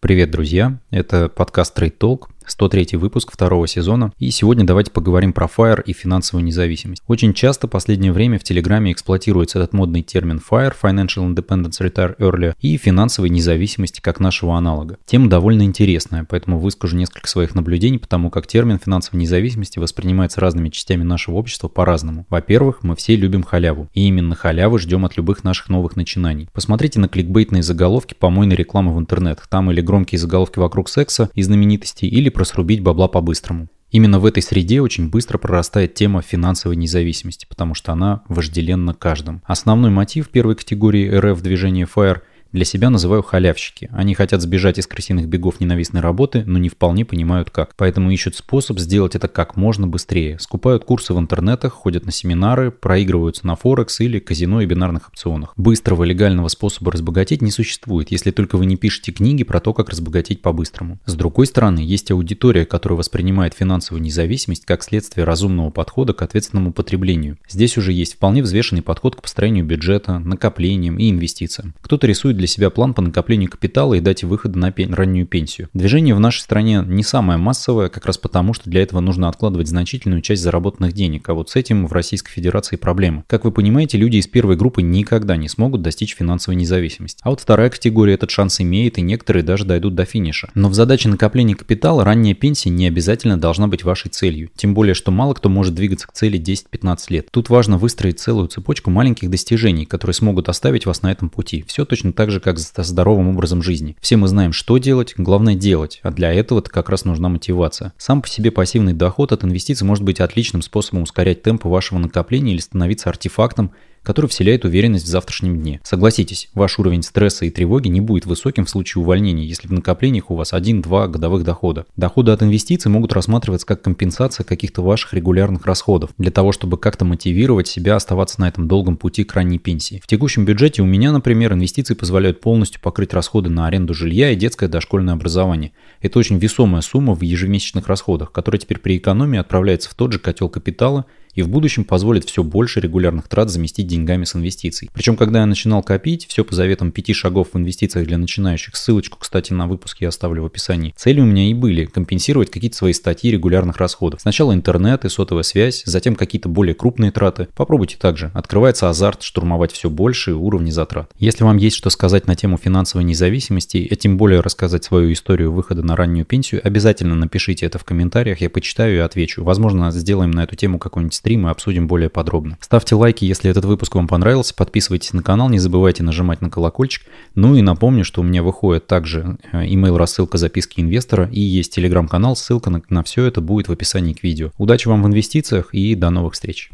Привет, друзья! Это подкаст Trade Talk, 103 выпуск второго сезона. И сегодня давайте поговорим про FIRE и финансовую независимость. Очень часто в последнее время в Телеграме эксплуатируется этот модный термин FIRE, Financial Independence Retire Early, и финансовой независимости как нашего аналога. Тема довольно интересная, поэтому выскажу несколько своих наблюдений, потому как термин финансовой независимости воспринимается разными частями нашего общества по-разному. Во-первых, мы все любим халяву, и именно халявы ждем от любых наших новых начинаний. Посмотрите на кликбейтные заголовки помойной рекламы в интернетах, там или громкие заголовки вокруг секса и знаменитостей, или срубить бабла по-быстрому. Именно в этой среде очень быстро прорастает тема финансовой независимости, потому что она вожделенна каждым. Основной мотив первой категории РФ движения FIRE для себя называю халявщики. Они хотят сбежать из крысиных бегов ненавистной работы, но не вполне понимают как. Поэтому ищут способ сделать это как можно быстрее. Скупают курсы в интернетах, ходят на семинары, проигрываются на Форекс или казино и бинарных опционах. Быстрого легального способа разбогатеть не существует, если только вы не пишете книги про то, как разбогатеть по-быстрому. С другой стороны, есть аудитория, которая воспринимает финансовую независимость как следствие разумного подхода к ответственному потреблению. Здесь уже есть вполне взвешенный подход к построению бюджета, накоплениям и инвестициям. Кто-то рисует для себя план по накоплению капитала и дате выхода на пен- раннюю пенсию. Движение в нашей стране не самое массовое, как раз потому, что для этого нужно откладывать значительную часть заработанных денег, а вот с этим в Российской Федерации проблема. Как вы понимаете, люди из первой группы никогда не смогут достичь финансовой независимости. А вот вторая категория этот шанс имеет, и некоторые даже дойдут до финиша. Но в задаче накопления капитала ранняя пенсия не обязательно должна быть вашей целью. Тем более, что мало кто может двигаться к цели 10-15 лет. Тут важно выстроить целую цепочку маленьких достижений, которые смогут оставить вас на этом пути. Все точно так же, как с здоровым образом жизни. Все мы знаем, что делать, главное делать, а для этого как раз нужна мотивация. Сам по себе пассивный доход от инвестиций может быть отличным способом ускорять темпы вашего накопления или становиться артефактом, который вселяет уверенность в завтрашнем дне. Согласитесь, ваш уровень стресса и тревоги не будет высоким в случае увольнения, если в накоплениях у вас 1-2 годовых дохода. Доходы от инвестиций могут рассматриваться как компенсация каких-то ваших регулярных расходов, для того, чтобы как-то мотивировать себя оставаться на этом долгом пути к ранней пенсии. В текущем бюджете у меня, например, инвестиции позволяют полностью покрыть расходы на аренду жилья и детское дошкольное образование. Это очень весомая сумма в ежемесячных расходах, которая теперь при экономии отправляется в тот же котел капитала и в будущем позволит все больше регулярных трат заместить деньгами с инвестиций. Причем, когда я начинал копить, все по заветам пяти шагов в инвестициях для начинающих, ссылочку, кстати, на выпуск я оставлю в описании, цели у меня и были компенсировать какие-то свои статьи регулярных расходов. Сначала интернет и сотовая связь, затем какие-то более крупные траты. Попробуйте также. Открывается азарт штурмовать все больше уровни затрат. Если вам есть что сказать на тему финансовой независимости, и тем более рассказать свою историю выхода на раннюю пенсию, обязательно напишите это в комментариях, я почитаю и отвечу. Возможно, сделаем на эту тему какой-нибудь стрим и обсудим более подробно. Ставьте лайки, если этот выпуск вам понравился, подписывайтесь на канал, не забывайте нажимать на колокольчик. Ну и напомню, что у меня выходит также э, email рассылка записки инвестора и есть телеграм-канал, ссылка на, на все это будет в описании к видео. Удачи вам в инвестициях и до новых встреч!